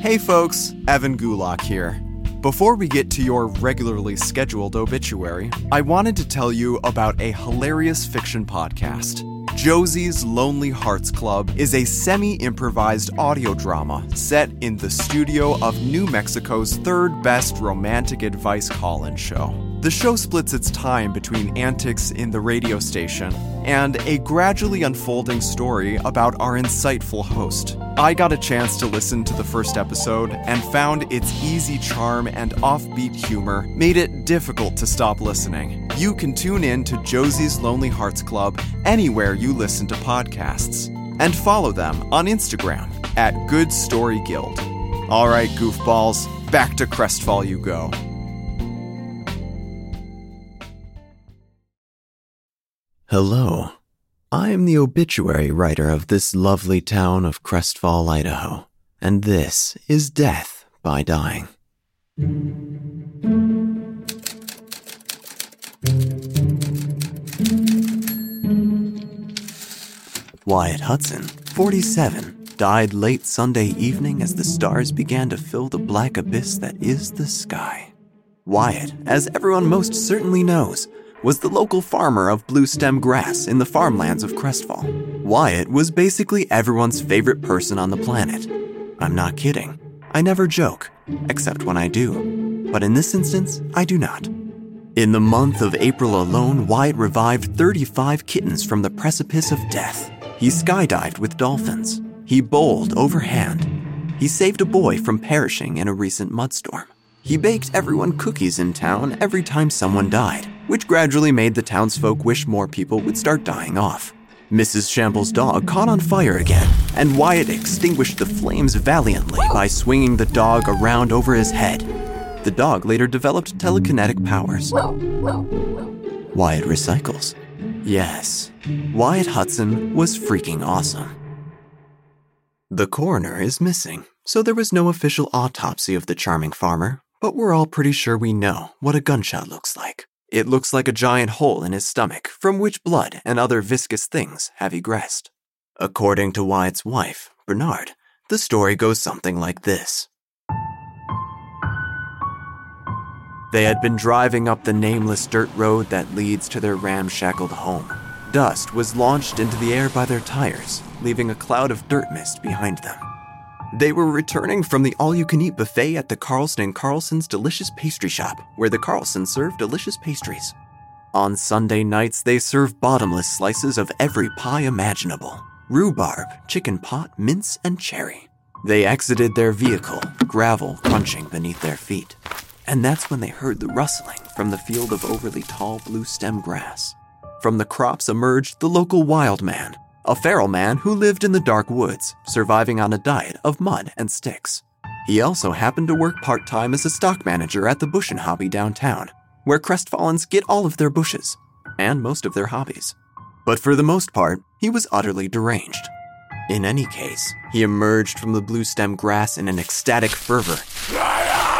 Hey folks, Evan Gulak here. Before we get to your regularly scheduled obituary, I wanted to tell you about a hilarious fiction podcast. Josie's Lonely Hearts Club is a semi improvised audio drama set in the studio of New Mexico's third best romantic advice call in show. The show splits its time between antics in the radio station and a gradually unfolding story about our insightful host. I got a chance to listen to the first episode and found its easy charm and offbeat humor made it difficult to stop listening. You can tune in to Josie's Lonely Hearts Club anywhere you listen to podcasts and follow them on Instagram at Good Story Guild. All right, goofballs, back to Crestfall you go. Hello. I am the obituary writer of this lovely town of Crestfall, Idaho, and this is Death by Dying. Wyatt Hudson, 47, died late Sunday evening as the stars began to fill the black abyss that is the sky. Wyatt, as everyone most certainly knows, was the local farmer of blue stem grass in the farmlands of Crestfall. Wyatt was basically everyone's favorite person on the planet. I'm not kidding. I never joke, except when I do. But in this instance, I do not. In the month of April alone, Wyatt revived 35 kittens from the precipice of death. He skydived with dolphins. He bowled overhand. He saved a boy from perishing in a recent mudstorm. He baked everyone cookies in town every time someone died, which gradually made the townsfolk wish more people would start dying off. Mrs. Shambles' dog caught on fire again, and Wyatt extinguished the flames valiantly by swinging the dog around over his head. The dog later developed telekinetic powers. Wyatt recycles. Yes, Wyatt Hudson was freaking awesome. The coroner is missing, so there was no official autopsy of the charming farmer, but we're all pretty sure we know what a gunshot looks like. It looks like a giant hole in his stomach from which blood and other viscous things have egressed. According to Wyatt's wife, Bernard, the story goes something like this. They had been driving up the nameless dirt road that leads to their ramshackled home. Dust was launched into the air by their tires, leaving a cloud of dirt mist behind them. They were returning from the all you can eat buffet at the Carlson and Carlson's delicious pastry shop, where the Carlsons serve delicious pastries. On Sunday nights, they serve bottomless slices of every pie imaginable rhubarb, chicken pot, mince, and cherry. They exited their vehicle, gravel crunching beneath their feet. And that's when they heard the rustling from the field of overly tall blue stem grass. From the crops emerged the local wild man, a feral man who lived in the dark woods, surviving on a diet of mud and sticks. He also happened to work part time as a stock manager at the Bushin' Hobby downtown, where Crestfallens get all of their bushes and most of their hobbies. But for the most part, he was utterly deranged. In any case, he emerged from the blue stem grass in an ecstatic fervor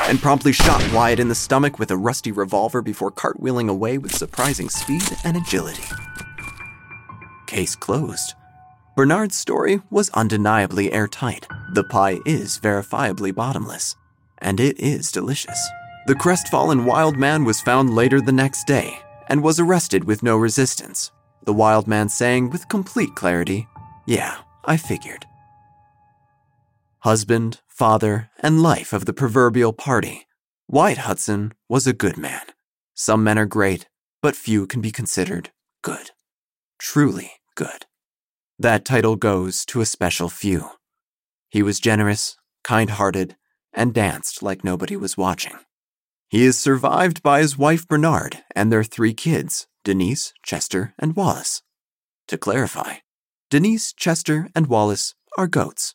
and promptly shot Wyatt in the stomach with a rusty revolver before cartwheeling away with surprising speed and agility. Case closed. Bernard's story was undeniably airtight. The pie is verifiably bottomless, and it is delicious. The crestfallen wild man was found later the next day and was arrested with no resistance. The wild man saying with complete clarity, Yeah, I figured. Husband, father, and life of the proverbial party, Wyatt Hudson was a good man. Some men are great, but few can be considered good. Truly good. That title goes to a special few. He was generous, kind hearted, and danced like nobody was watching. He is survived by his wife Bernard and their three kids, Denise, Chester, and Wallace. To clarify, Denise, Chester, and Wallace are goats.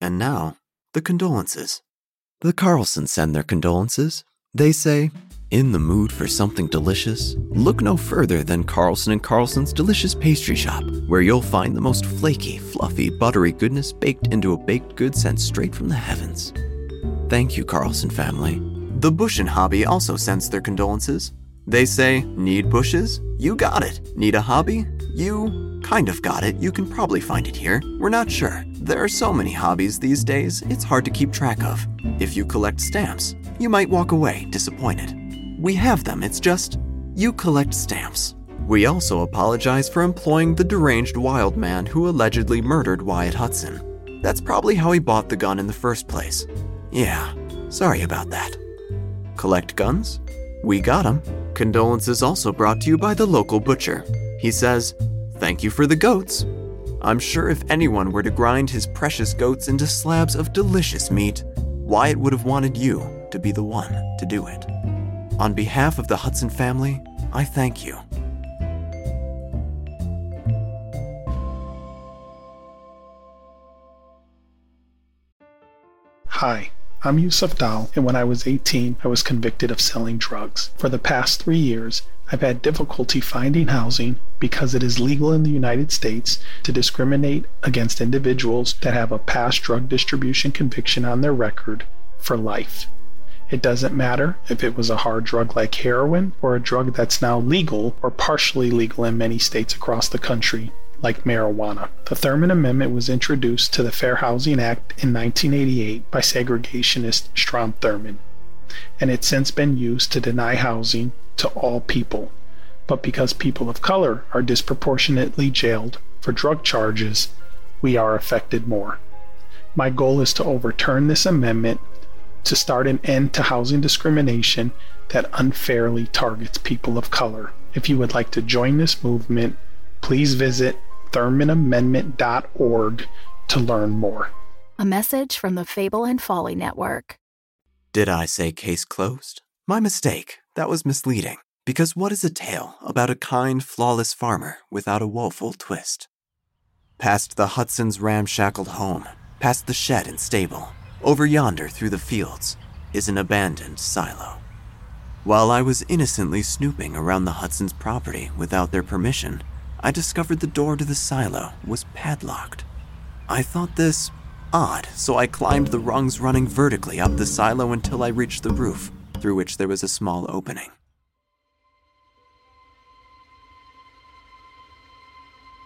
And now, the condolences. The Carlsons send their condolences. They say, in the mood for something delicious? Look no further than Carlson and Carlson's delicious pastry shop, where you'll find the most flaky, fluffy, buttery goodness baked into a baked good sent straight from the heavens. Thank you, Carlson family. The Bushin Hobby also sends their condolences. They say, Need bushes? You got it. Need a hobby? You kind of got it. You can probably find it here. We're not sure. There are so many hobbies these days, it's hard to keep track of. If you collect stamps, you might walk away disappointed. We have them, it's just you collect stamps. We also apologize for employing the deranged wild man who allegedly murdered Wyatt Hudson. That's probably how he bought the gun in the first place. Yeah, sorry about that. Collect guns? We got 'em. Condolences also brought to you by the local butcher. He says, Thank you for the goats. I'm sure if anyone were to grind his precious goats into slabs of delicious meat, Wyatt would have wanted you to be the one to do it. On behalf of the Hudson family, I thank you. Hi, I'm Yusuf Dal, and when I was 18, I was convicted of selling drugs. For the past three years, I've had difficulty finding housing because it is legal in the United States to discriminate against individuals that have a past drug distribution conviction on their record for life. It doesn't matter if it was a hard drug like heroin or a drug that's now legal or partially legal in many states across the country, like marijuana. The Thurmond Amendment was introduced to the Fair Housing Act in 1988 by segregationist Strom Thurmond, and it's since been used to deny housing to all people. But because people of color are disproportionately jailed for drug charges, we are affected more. My goal is to overturn this amendment to start an end to housing discrimination that unfairly targets people of color. If you would like to join this movement, please visit ThurmondAmendment.org to learn more. A message from the Fable and Folly Network. Did I say case closed? My mistake. That was misleading. Because what is a tale about a kind, flawless farmer without a woeful twist? Past the Hudson's ramshackled home, past the shed and stable, over yonder through the fields, is an abandoned silo. While I was innocently snooping around the Hudson's property without their permission, I discovered the door to the silo was padlocked. I thought this odd, so I climbed the rungs running vertically up the silo until I reached the roof, through which there was a small opening.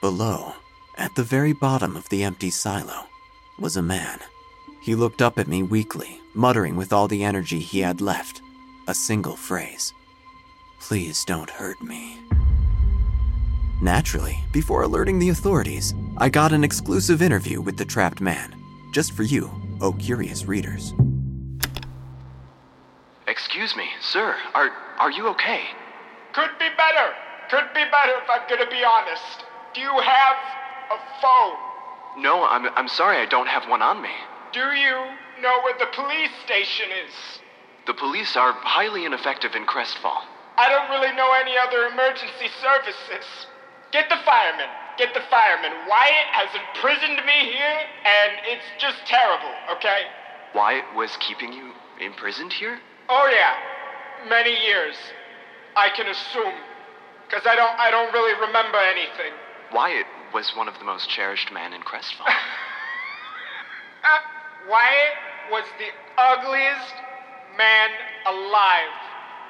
Below, at the very bottom of the empty silo, was a man. He looked up at me weakly, muttering with all the energy he had left a single phrase Please don't hurt me. Naturally, before alerting the authorities, I got an exclusive interview with the trapped man, just for you, oh curious readers. Excuse me, sir, are, are you okay? Could be better. Could be better if I'm gonna be honest. Do you have a phone? No, I'm, I'm sorry I don't have one on me. Do you know where the police station is? The police are highly ineffective in Crestfall. I don't really know any other emergency services. Get the firemen. Get the firemen. Wyatt has imprisoned me here, and it's just terrible, okay? Wyatt was keeping you imprisoned here? Oh yeah, many years. I can assume, because I don't, I don't really remember anything. Wyatt was one of the most cherished men in Crestfall. Uh, Wyatt was the ugliest man alive.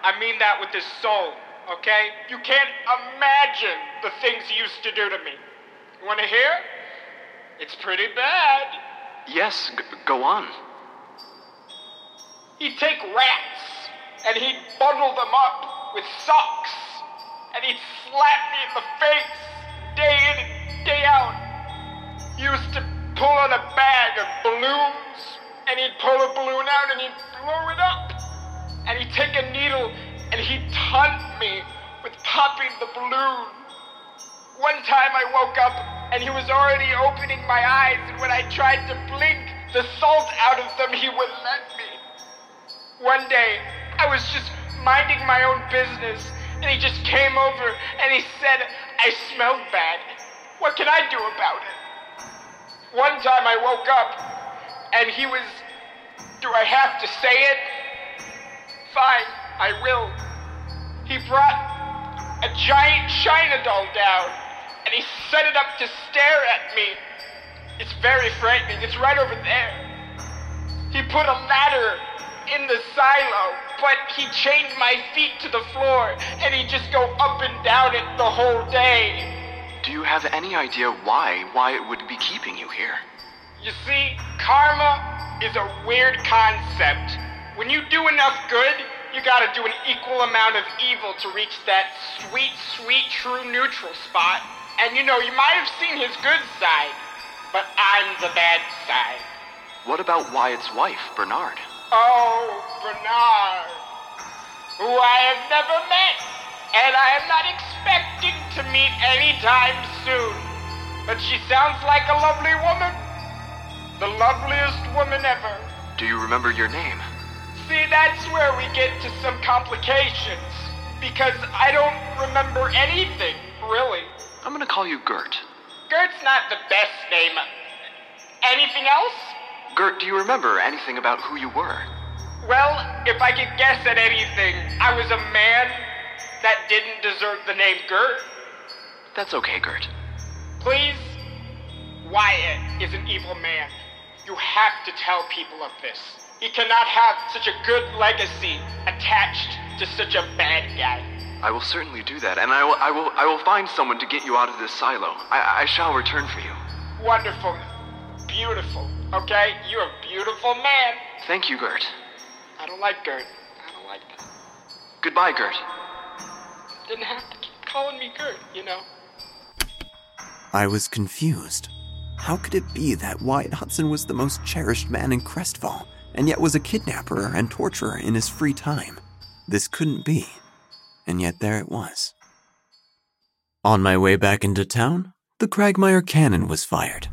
I mean that with his soul, okay? You can't imagine the things he used to do to me. You want to hear? It's pretty bad. yes, g- go on. He'd take rats and he'd bundle them up with socks and he'd slap me in the face day in and day out. He used to pull on a bag of balloons and he'd pull a balloon out and he'd blow it up. And he'd take a needle and he taunted me with popping the balloon. One time I woke up and he was already opening my eyes, and when I tried to blink, the salt out of them he wouldn't let me. One day, I was just minding my own business, and he just came over and he said, I smelled bad. What can I do about it? One time I woke up and he was Do I have to say it? Fine, I will. He brought a giant China doll down, and he set it up to stare at me. It's very frightening. It's right over there. He put a ladder in the silo, but he chained my feet to the floor, and he'd just go up and down it the whole day. Do you have any idea why why it would be keeping you here? You see, karma is a weird concept. When you do enough good, you gotta do an equal amount of evil to reach that sweet, sweet, true neutral spot. And you know, you might have seen his good side, but I'm the bad side. What about Wyatt's wife, Bernard? Oh, Bernard, who I have never met, and I am not expecting to meet anytime soon. But she sounds like a lovely woman. The loveliest woman ever. Do you remember your name? See, that's where we get to some complications. Because I don't remember anything, really. I'm gonna call you Gert. Gert's not the best name. Anything else? Gert, do you remember anything about who you were? Well, if I could guess at anything, I was a man that didn't deserve the name Gert. That's okay, Gert. Please? Wyatt is an evil man. You have to tell people of this. He cannot have such a good legacy attached to such a bad guy. I will certainly do that, and I will, I will, I will find someone to get you out of this silo. I, I shall return for you. Wonderful. Beautiful. Okay? You're a beautiful man. Thank you, Gert. I don't like Gert. I don't like that. Goodbye, Gert. Didn't have to keep calling me Gert, you know. I was confused. How could it be that Wyatt Hudson was the most cherished man in Crestfall, and yet was a kidnapper and torturer in his free time? This couldn't be. And yet there it was. On my way back into town, the Cragmire cannon was fired,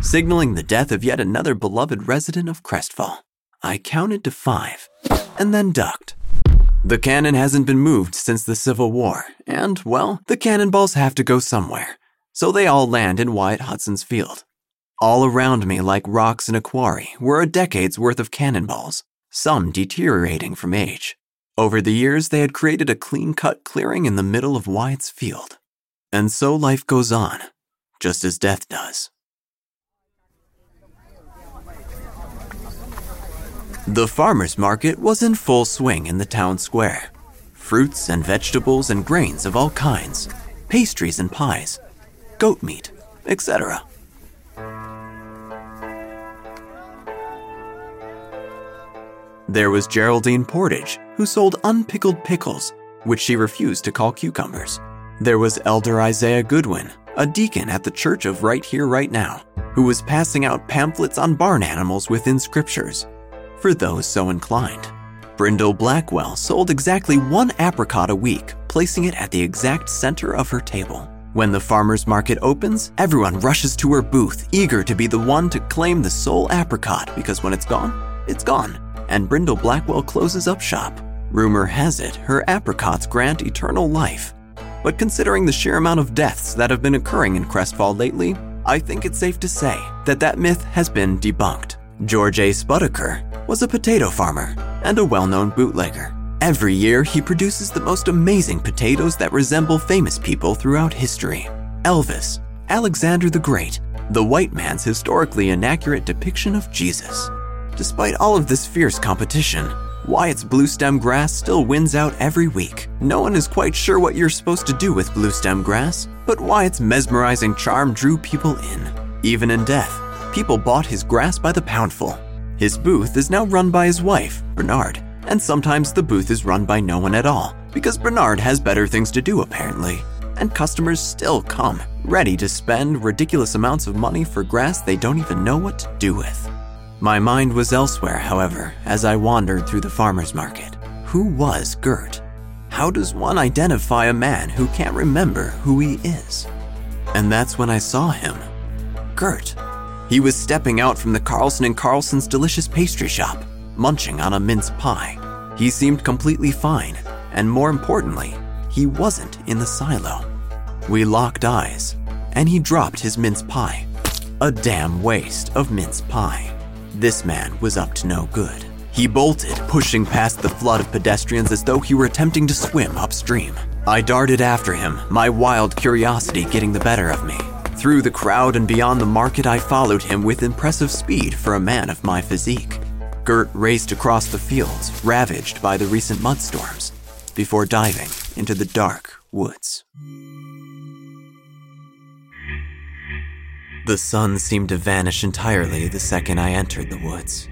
signaling the death of yet another beloved resident of Crestfall. I counted to five, and then ducked. The cannon hasn't been moved since the Civil War, and, well, the cannonballs have to go somewhere, so they all land in Wyatt Hudson's field. All around me, like rocks in a quarry, were a decade's worth of cannonballs, some deteriorating from age. Over the years, they had created a clean cut clearing in the middle of Wyatt's field. And so life goes on, just as death does. The farmer's market was in full swing in the town square. Fruits and vegetables and grains of all kinds, pastries and pies, goat meat, etc. There was Geraldine Portage, who sold unpickled pickles, which she refused to call cucumbers. There was Elder Isaiah Goodwin, a deacon at the Church of Right Here, Right Now, who was passing out pamphlets on barn animals within scriptures for those so inclined. Brindle Blackwell sold exactly one apricot a week, placing it at the exact center of her table. When the farmer's market opens, everyone rushes to her booth, eager to be the one to claim the sole apricot because when it's gone, it's gone. And Brindle Blackwell closes up shop. Rumor has it her apricots grant eternal life. But considering the sheer amount of deaths that have been occurring in Crestfall lately, I think it's safe to say that that myth has been debunked. George A. Spudaker was a potato farmer and a well known bootlegger. Every year, he produces the most amazing potatoes that resemble famous people throughout history Elvis, Alexander the Great, the white man's historically inaccurate depiction of Jesus. Despite all of this fierce competition, Wyatt's blue stem grass still wins out every week. No one is quite sure what you're supposed to do with blue stem grass, but Wyatt's mesmerizing charm drew people in. Even in death, people bought his grass by the poundful. His booth is now run by his wife, Bernard, and sometimes the booth is run by no one at all, because Bernard has better things to do apparently. And customers still come, ready to spend ridiculous amounts of money for grass they don't even know what to do with. My mind was elsewhere, however, as I wandered through the farmer's market. Who was Gert? How does one identify a man who can't remember who he is? And that's when I saw him. Gert. He was stepping out from the Carlson and Carlson's delicious pastry shop, munching on a mince pie. He seemed completely fine, and more importantly, he wasn't in the silo. We locked eyes, and he dropped his mince pie. A damn waste of mince pie. This man was up to no good. He bolted, pushing past the flood of pedestrians as though he were attempting to swim upstream. I darted after him, my wild curiosity getting the better of me. Through the crowd and beyond the market, I followed him with impressive speed for a man of my physique. Gert raced across the fields, ravaged by the recent mudstorms, before diving into the dark woods. The sun seemed to vanish entirely the second I entered the woods.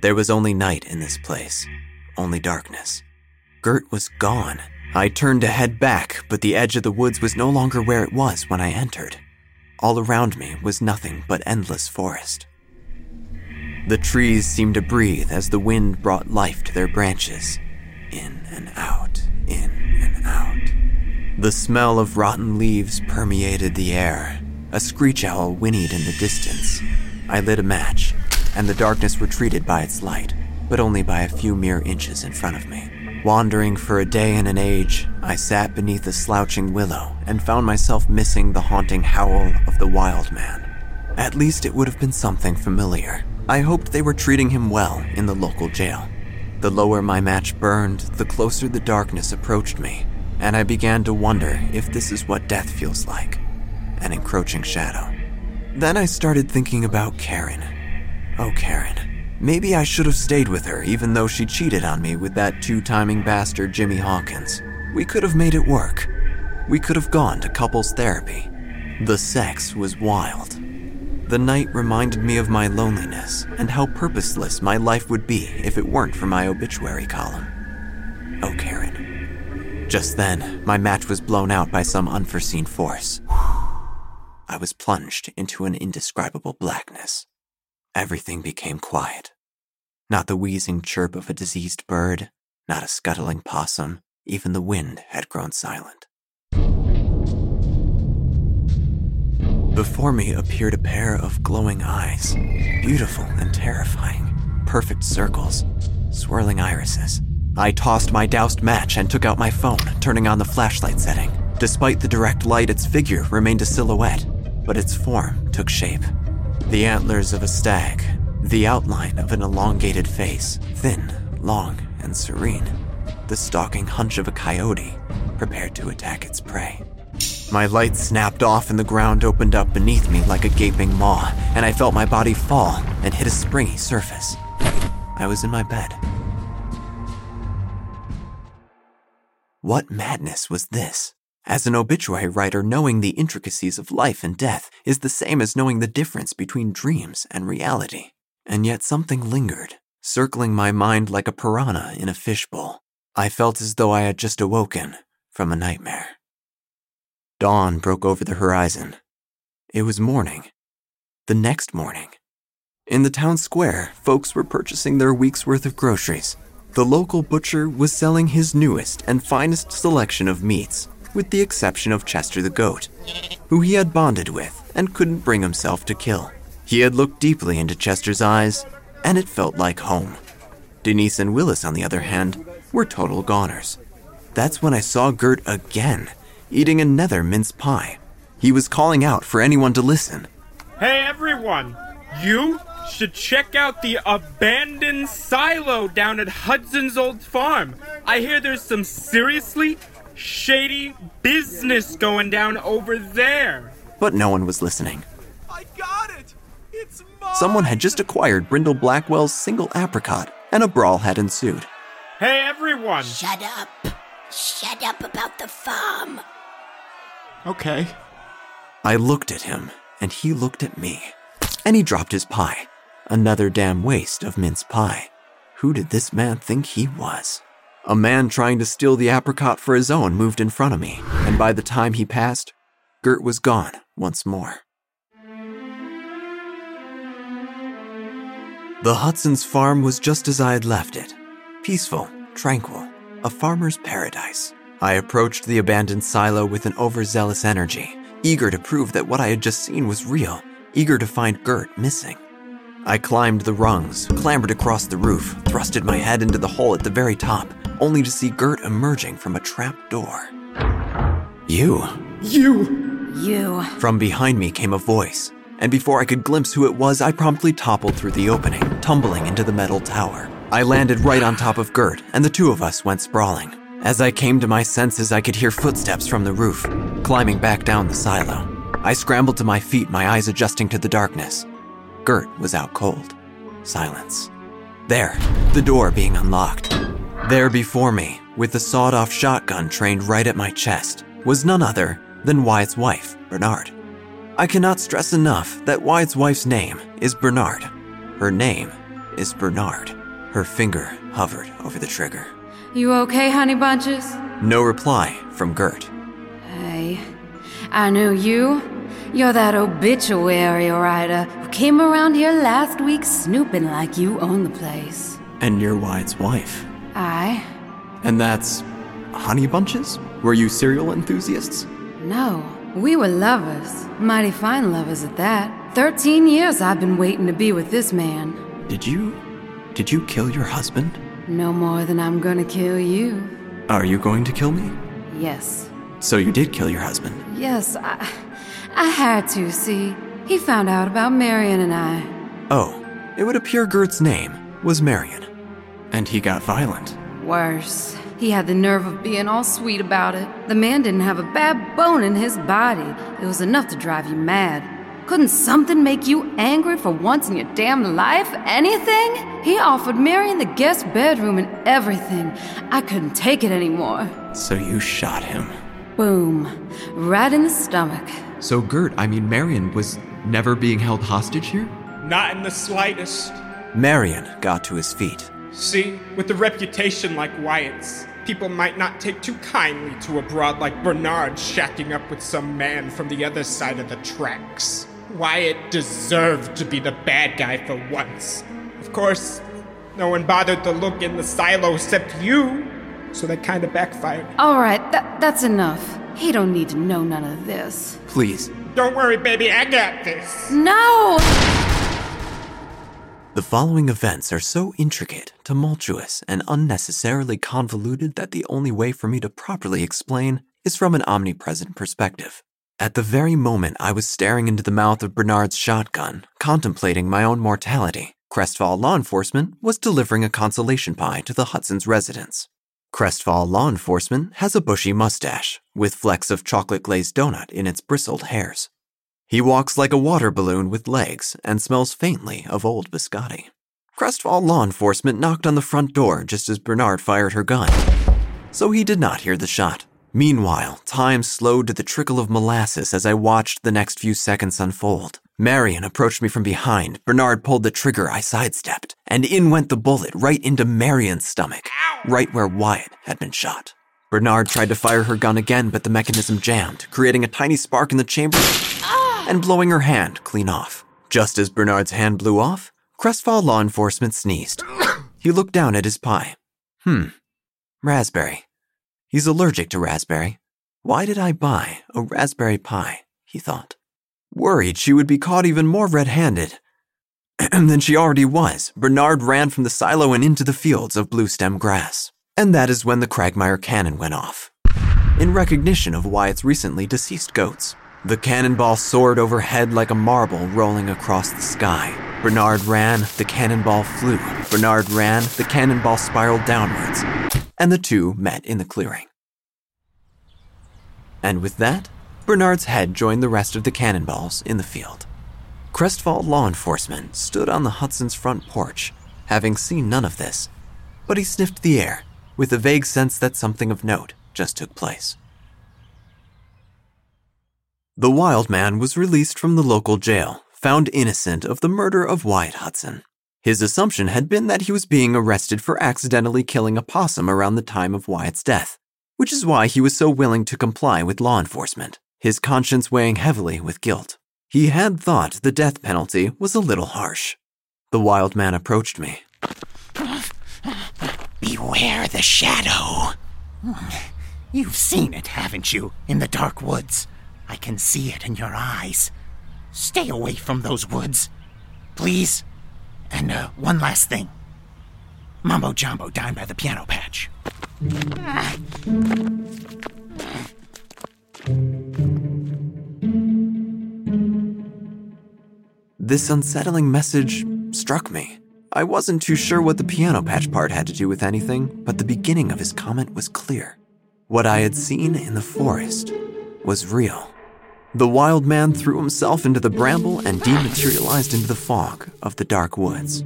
There was only night in this place, only darkness. Gert was gone. I turned to head back, but the edge of the woods was no longer where it was when I entered. All around me was nothing but endless forest. The trees seemed to breathe as the wind brought life to their branches. In and out, in and out. The smell of rotten leaves permeated the air. A screech owl whinnied in the distance. I lit a match and the darkness retreated by its light, but only by a few mere inches in front of me. Wandering for a day and an age, I sat beneath a slouching willow and found myself missing the haunting howl of the wild man. At least it would have been something familiar. I hoped they were treating him well in the local jail. The lower my match burned, the closer the darkness approached me, and I began to wonder if this is what death feels like an encroaching shadow. Then I started thinking about Karen Oh, Karen. Maybe I should have stayed with her, even though she cheated on me with that two timing bastard Jimmy Hawkins. We could have made it work. We could have gone to couples therapy. The sex was wild. The night reminded me of my loneliness and how purposeless my life would be if it weren't for my obituary column. Oh, Karen. Just then, my match was blown out by some unforeseen force. I was plunged into an indescribable blackness. Everything became quiet. Not the wheezing chirp of a diseased bird, not a scuttling possum, even the wind had grown silent. Before me appeared a pair of glowing eyes, beautiful and terrifying, perfect circles, swirling irises. I tossed my doused match and took out my phone, turning on the flashlight setting. Despite the direct light, its figure remained a silhouette, but its form took shape. The antlers of a stag, the outline of an elongated face, thin, long, and serene. The stalking hunch of a coyote, prepared to attack its prey. My light snapped off and the ground opened up beneath me like a gaping maw, and I felt my body fall and hit a springy surface. I was in my bed. What madness was this? As an obituary writer, knowing the intricacies of life and death is the same as knowing the difference between dreams and reality. And yet something lingered, circling my mind like a piranha in a fishbowl. I felt as though I had just awoken from a nightmare. Dawn broke over the horizon. It was morning. The next morning. In the town square, folks were purchasing their week's worth of groceries. The local butcher was selling his newest and finest selection of meats with the exception of Chester the goat, who he had bonded with and couldn't bring himself to kill. He had looked deeply into Chester's eyes, and it felt like home. Denise and Willis, on the other hand, were total goners. That's when I saw Gert again, eating another mince pie. He was calling out for anyone to listen. Hey everyone! You should check out the abandoned silo down at Hudson's old farm. I hear there's some seriously shady business going down over there. But no one was listening. I got it! It's mine! Someone had just acquired Brindle Blackwell's single apricot, and a brawl had ensued. Hey, everyone! Shut up! Shut up about the farm! Okay. I looked at him, and he looked at me. And he dropped his pie. Another damn waste of mince pie. Who did this man think he was? A man trying to steal the apricot for his own moved in front of me, and by the time he passed, Gert was gone once more. The Hudson's farm was just as I had left it peaceful, tranquil, a farmer's paradise. I approached the abandoned silo with an overzealous energy, eager to prove that what I had just seen was real, eager to find Gert missing. I climbed the rungs, clambered across the roof, thrusted my head into the hole at the very top, only to see Gert emerging from a trap door. You. You! You. From behind me came a voice, and before I could glimpse who it was, I promptly toppled through the opening, tumbling into the metal tower. I landed right on top of Gert, and the two of us went sprawling. As I came to my senses, I could hear footsteps from the roof, climbing back down the silo. I scrambled to my feet, my eyes adjusting to the darkness. Gert was out cold. Silence. There, the door being unlocked. There before me, with the sawed off shotgun trained right at my chest, was none other than Wyatt's wife, Bernard. I cannot stress enough that Wyatt's wife's name is Bernard. Her name is Bernard. Her finger hovered over the trigger. You okay, honey bunches? No reply from Gert. Hey, I know you. You're that obituary writer who came around here last week snooping like you own the place. And you're Wyatt's wife. I? And that's Honey Bunches? Were you cereal enthusiasts? No, we were lovers. Mighty fine lovers at that. Thirteen years I've been waiting to be with this man. Did you. Did you kill your husband? No more than I'm gonna kill you. Are you going to kill me? Yes. So you did kill your husband? Yes, I. I had to, see. He found out about Marion and I. Oh, it would appear Gert's name was Marion. And he got violent. Worse. He had the nerve of being all sweet about it. The man didn't have a bad bone in his body. It was enough to drive you mad. Couldn't something make you angry for once in your damn life? Anything? He offered Marion the guest bedroom and everything. I couldn't take it anymore. So you shot him. Boom. Right in the stomach. So, Gert, I mean, Marion was never being held hostage here? Not in the slightest. Marion got to his feet. See, with a reputation like Wyatt's, people might not take too kindly to a broad like Bernard shacking up with some man from the other side of the tracks. Wyatt deserved to be the bad guy for once. Of course, no one bothered to look in the silo except you, so that kind of backfired. All right, that, that's enough. He don't need to know none of this. Please. Don't worry, baby, I got this. No! The following events are so intricate, tumultuous, and unnecessarily convoluted that the only way for me to properly explain is from an omnipresent perspective. At the very moment I was staring into the mouth of Bernard's shotgun, contemplating my own mortality, Crestfall law enforcement was delivering a consolation pie to the Hudson's residents. Crestfall law enforcement has a bushy mustache with flecks of chocolate glazed donut in its bristled hairs. He walks like a water balloon with legs and smells faintly of old biscotti. Crestfall law enforcement knocked on the front door just as Bernard fired her gun, so he did not hear the shot. Meanwhile, time slowed to the trickle of molasses as I watched the next few seconds unfold. Marion approached me from behind. Bernard pulled the trigger. I sidestepped, and in went the bullet right into Marion's stomach, right where Wyatt had been shot. Bernard tried to fire her gun again, but the mechanism jammed, creating a tiny spark in the chamber and blowing her hand clean off. Just as Bernard's hand blew off, Crestfall law enforcement sneezed. He looked down at his pie. Hmm, raspberry. He's allergic to raspberry. Why did I buy a raspberry pie? He thought. Worried she would be caught even more red handed than she already was, Bernard ran from the silo and into the fields of blue stem grass. And that is when the Cragmire cannon went off. In recognition of Wyatt's recently deceased goats, the cannonball soared overhead like a marble rolling across the sky. Bernard ran, the cannonball flew. Bernard ran, the cannonball spiraled downwards. And the two met in the clearing. And with that, Bernard's head joined the rest of the cannonballs in the field. Crestfall law enforcement stood on the Hudson's front porch, having seen none of this, but he sniffed the air with a vague sense that something of note just took place. The wild man was released from the local jail, found innocent of the murder of Wyatt Hudson. His assumption had been that he was being arrested for accidentally killing a possum around the time of Wyatt's death, which is why he was so willing to comply with law enforcement, his conscience weighing heavily with guilt. He had thought the death penalty was a little harsh. The wild man approached me. Beware the shadow. You've seen it, haven't you, in the dark woods? I can see it in your eyes. Stay away from those woods. Please. And uh, one last thing. Mambo Jumbo down by the piano patch. This unsettling message struck me. I wasn't too sure what the piano patch part had to do with anything, but the beginning of his comment was clear. What I had seen in the forest was real. The wild man threw himself into the bramble and dematerialized into the fog of the dark woods.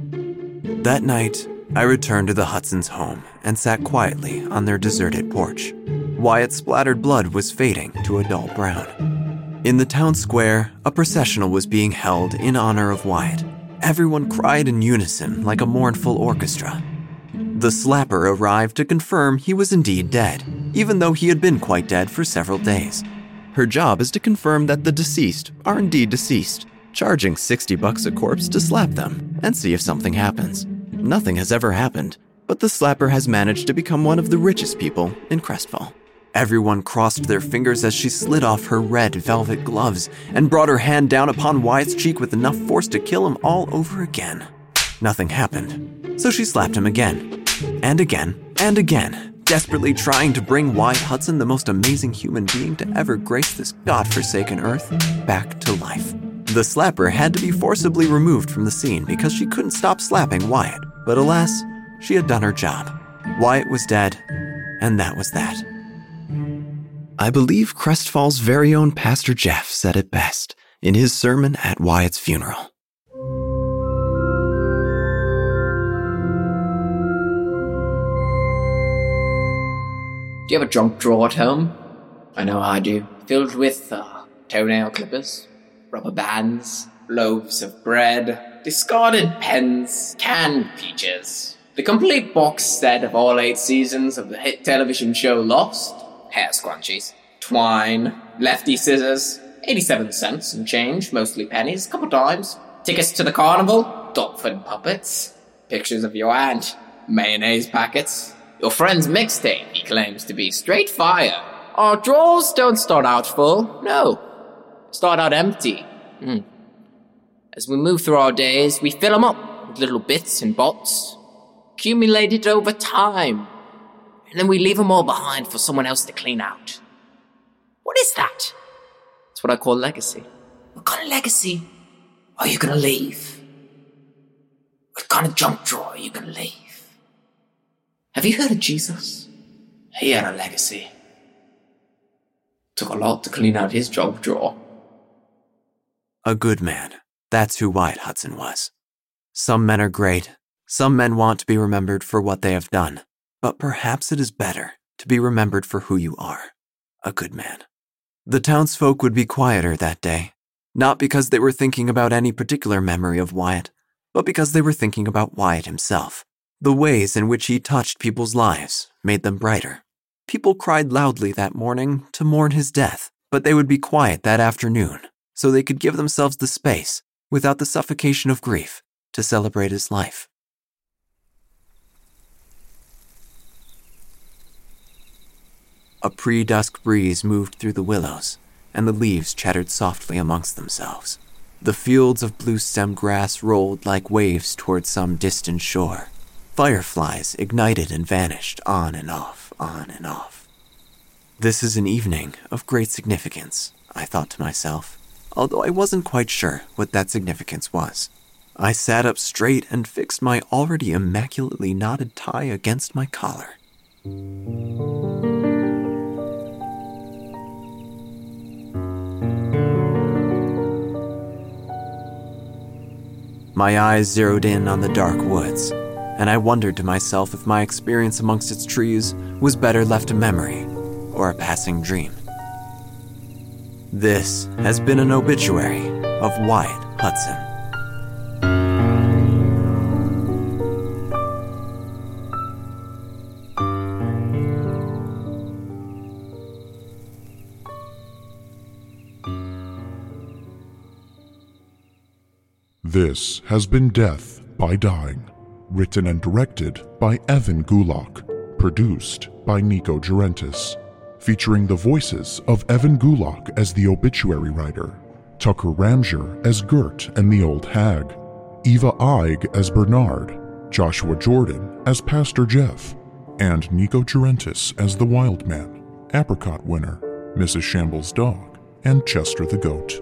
That night, I returned to the Hudson's home and sat quietly on their deserted porch. Wyatt's splattered blood was fading to a dull brown. In the town square, a processional was being held in honor of Wyatt. Everyone cried in unison like a mournful orchestra. The slapper arrived to confirm he was indeed dead, even though he had been quite dead for several days. Her job is to confirm that the deceased are indeed deceased, charging 60 bucks a corpse to slap them and see if something happens. Nothing has ever happened, but the slapper has managed to become one of the richest people in Crestfall. Everyone crossed their fingers as she slid off her red velvet gloves and brought her hand down upon Wyatt's cheek with enough force to kill him all over again. Nothing happened, so she slapped him again, and again, and again, desperately trying to bring Wyatt Hudson, the most amazing human being to ever grace this godforsaken earth, back to life. The slapper had to be forcibly removed from the scene because she couldn't stop slapping Wyatt, but alas, she had done her job. Wyatt was dead, and that was that. I believe Crestfall's very own Pastor Jeff said it best in his sermon at Wyatt's funeral. Do you have a junk drawer at home? I know I do. Filled with uh, toenail clippers, rubber bands, loaves of bread, discarded pens, canned peaches, the complete box set of all eight seasons of the hit television show Lost, hair scrunchies, twine, lefty scissors, 87 cents and change, mostly pennies, a couple times, tickets to the carnival, Dogford puppets, pictures of your aunt, mayonnaise packets, your friend's mixtape he claims to be straight fire. Our drawers don't start out full, no. Start out empty. Mm. As we move through our days, we fill them up with little bits and bots, accumulated over time, and then we leave them all behind for someone else to clean out. What is that? It's what I call legacy. What kind of legacy are you gonna leave? What kind of junk drawer are you gonna leave? Have you heard of Jesus? He had a legacy. Took a lot to clean out his junk drawer. A good man. That's who Wyatt Hudson was. Some men are great. Some men want to be remembered for what they have done. But perhaps it is better to be remembered for who you are a good man. The townsfolk would be quieter that day, not because they were thinking about any particular memory of Wyatt, but because they were thinking about Wyatt himself. The ways in which he touched people's lives made them brighter. People cried loudly that morning to mourn his death, but they would be quiet that afternoon so they could give themselves the space, without the suffocation of grief, to celebrate his life. A pre dusk breeze moved through the willows, and the leaves chattered softly amongst themselves. The fields of blue stem grass rolled like waves toward some distant shore. Fireflies ignited and vanished on and off, on and off. This is an evening of great significance, I thought to myself, although I wasn't quite sure what that significance was. I sat up straight and fixed my already immaculately knotted tie against my collar. My eyes zeroed in on the dark woods, and I wondered to myself if my experience amongst its trees was better left a memory or a passing dream. This has been an obituary of Wyatt Hudson. This has been Death by Dying, written and directed by Evan Gulak, produced by Nico Gerentis, featuring the voices of Evan Gulak as the obituary writer, Tucker Ramjer as Gert and the Old Hag, Eva Eig as Bernard, Joshua Jordan as Pastor Jeff, and Nico Gerentis as the Wild Man, Apricot Winner, Mrs. Shambles' Dog, and Chester the Goat.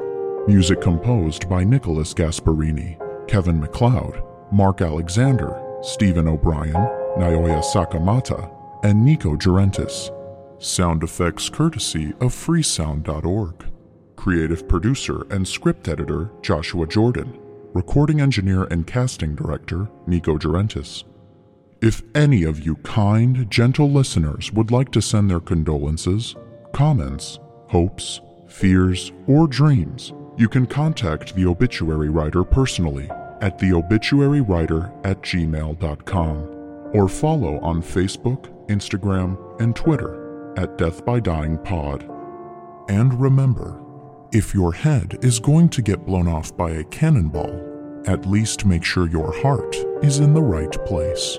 Music composed by Nicholas Gasparini, Kevin MacLeod, Mark Alexander, Stephen O'Brien, Naoya Sakamata, and Nico Gerentis. Sound effects courtesy of freesound.org. Creative producer and script editor Joshua Jordan. Recording engineer and casting director Nico Gerentis. If any of you kind, gentle listeners would like to send their condolences, comments, hopes, fears, or dreams, you can contact the obituary writer personally at theobituarywriter at gmail.com or follow on Facebook, Instagram, and Twitter at Death by Dying Pod. And remember, if your head is going to get blown off by a cannonball, at least make sure your heart is in the right place.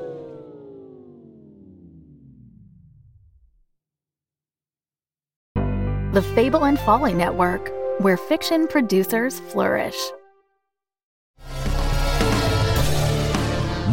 The Fable and Folly Network, where fiction producers flourish.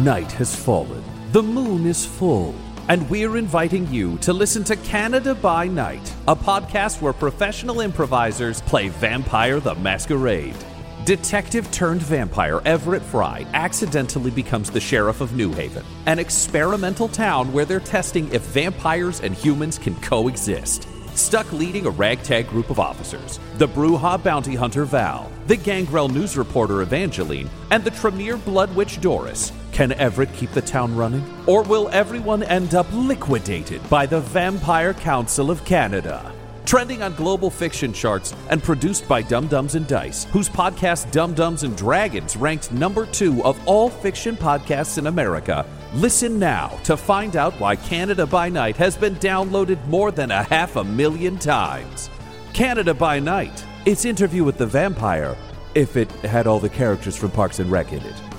Night has fallen, the moon is full, and we're inviting you to listen to Canada by Night, a podcast where professional improvisers play Vampire the Masquerade. Detective turned vampire Everett Fry accidentally becomes the sheriff of New Haven, an experimental town where they're testing if vampires and humans can coexist. Stuck leading a ragtag group of officers the Brujah bounty hunter Val, the Gangrel news reporter Evangeline, and the Tremere blood witch Doris. Can Everett keep the town running? Or will everyone end up liquidated by the Vampire Council of Canada? Trending on global fiction charts and produced by Dumb Dumbs and Dice, whose podcast Dumb Dumbs and Dragons ranked number two of all fiction podcasts in America. Listen now to find out why Canada by Night has been downloaded more than a half a million times. Canada by Night, its interview with the vampire, if it had all the characters from Parks and Rec in it.